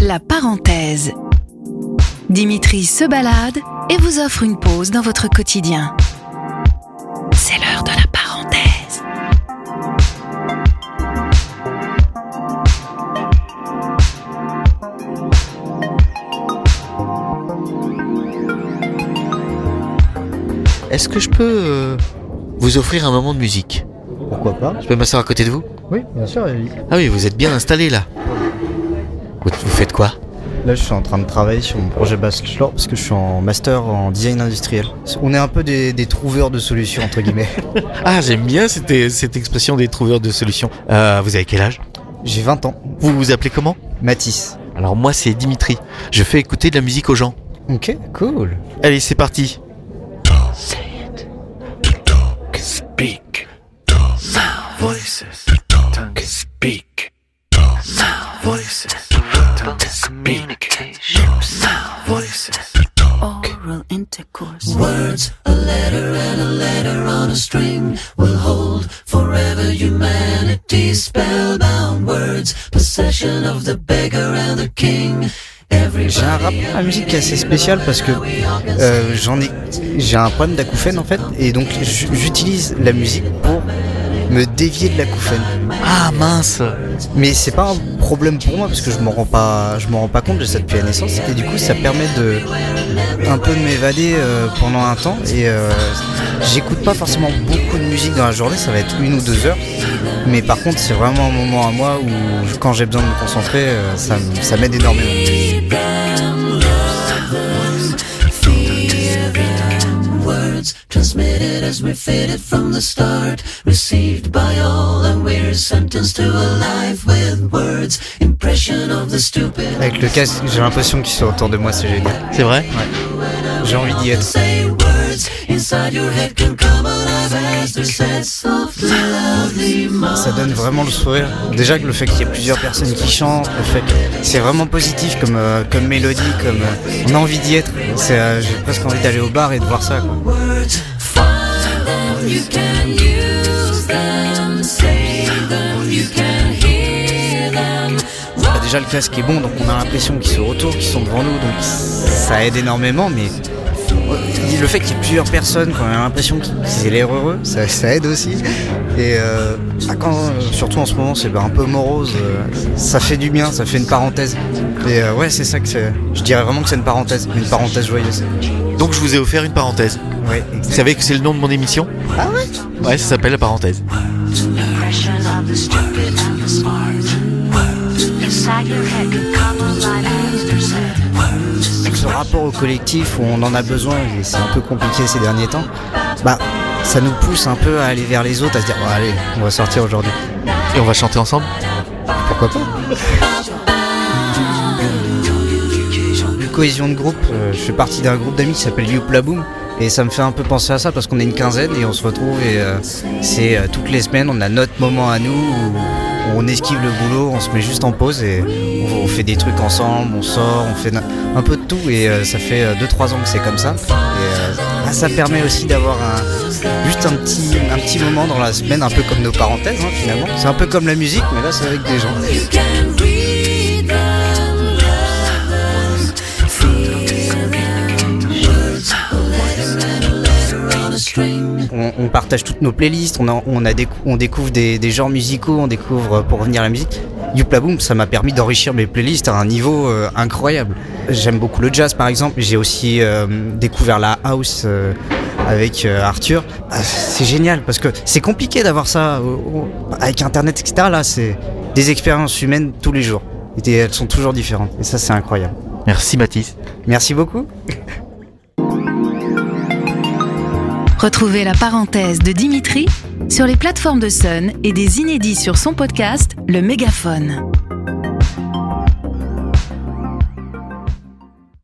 La parenthèse. Dimitri se balade et vous offre une pause dans votre quotidien. C'est l'heure de la parenthèse. Est-ce que je peux euh, vous offrir un moment de musique? Pourquoi pas? Je peux m'asseoir à côté de vous? Oui, bien sûr. Ah oui, vous êtes bien installé là. Vous, faites quoi Là, je suis en train de travailler sur mon projet bachelor parce que je suis en master en design industriel. On est un peu des, des trouveurs de solutions, entre guillemets. Ah, j'aime bien cette, cette expression des trouveurs de solutions. Euh, vous avez quel âge? J'ai 20 ans. Vous vous appelez comment? Matisse. Alors moi c'est Dimitri. Je fais écouter de la musique aux gens. Ok, cool. Allez, c'est parti. Speak. Sound voices. Tongue speak. Sound voices. Speak. Sound voices. oral intercourse. Words, a letter and a letter on a string will hold forever humanity spellbound words, possession of the beggar and the king. J'ai un rapport à la musique qui est assez spécial parce que euh, j'en ai, j'ai un problème d'acouphène en fait, et donc j'utilise la musique pour me dévier de l'acouphène. Ah mince Mais c'est pas un problème pour moi parce que je m'en rends pas, je m'en rends pas compte de ça depuis la naissance et du coup ça permet de un peu de m'évader euh, pendant un temps et euh, j'écoute pas forcément beaucoup de musique dans la journée, ça va être une ou deux heures. Mais par contre c'est vraiment un moment à moi où quand j'ai besoin de me concentrer, euh, ça m'aide énormément. Transmitted as we faded from the start, received by all, and we're sentenced to a life with words. Impression of the stupid. Avec le casque, j'ai l'impression qu'ils sont autour de moi, c'est génial. C'est vrai J'ai envie d'y être. Say words inside your head can come alive as they're said softly, loudly. Ça donne vraiment le sourire. Déjà que le fait qu'il y ait plusieurs personnes qui chantent, le fait que c'est vraiment positif comme, euh, comme mélodie, comme euh, on a envie d'y être. C'est, euh, J'ai presque envie d'aller au bar et de voir ça. Quoi. Déjà le casque est bon, donc on a l'impression qu'ils sont autour, qu'ils sont devant nous, donc ça aide énormément. Mais le fait qu'il y ait plusieurs personnes, quand on a l'impression qu'ils aient l'air heureux, ça, ça aide aussi. Et euh, ah, quand, euh, surtout en ce moment, c'est bah, un peu morose, euh, ça fait du bien, ça fait une parenthèse. Et euh, ouais, c'est ça que c'est. Je dirais vraiment que c'est une parenthèse, une parenthèse joyeuse. Donc je vous ai offert une parenthèse. Ouais, Vous savez que c'est le nom de mon émission? Ah ouais? Ouais, ça s'appelle la parenthèse. Rapport au collectif où on en a besoin et c'est un peu compliqué ces derniers temps, bah ça nous pousse un peu à aller vers les autres, à se dire bon, allez, on va sortir aujourd'hui. Et on va chanter ensemble? Pourquoi pas? Une cohésion de groupe, euh, je fais partie d'un groupe d'amis qui s'appelle Youpla Boom et ça me fait un peu penser à ça parce qu'on est une quinzaine et on se retrouve et euh, c'est euh, toutes les semaines on a notre moment à nous où on esquive le boulot, on se met juste en pause et on, fait des trucs ensemble, on sort, on fait un peu de tout et euh, ça fait 2-3 ans que c'est comme ça. Et euh, ça permet aussi d'avoir juste un petit, un petit moment dans la semaine, un peu comme nos parenthèses hein, finalement. C'est un peu comme la musique mais là c'est avec des gens. On partage toutes nos playlists, on, a- on, a décou- on découvre des, des genres musicaux, on découvre euh, pour revenir à la musique. Youpla Boom, ça m'a permis d'enrichir mes playlists à un niveau euh, incroyable. J'aime beaucoup le jazz par exemple, j'ai aussi euh, découvert la house euh, avec Arthur. Ah, c'est génial parce que c'est compliqué d'avoir ça avec internet, etc. Là, c'est des expériences humaines tous les jours. Et elles sont toujours différentes. Et ça, c'est incroyable. Merci Mathis. Merci beaucoup. Retrouvez la parenthèse de Dimitri sur les plateformes de Sun et des inédits sur son podcast Le Mégaphone.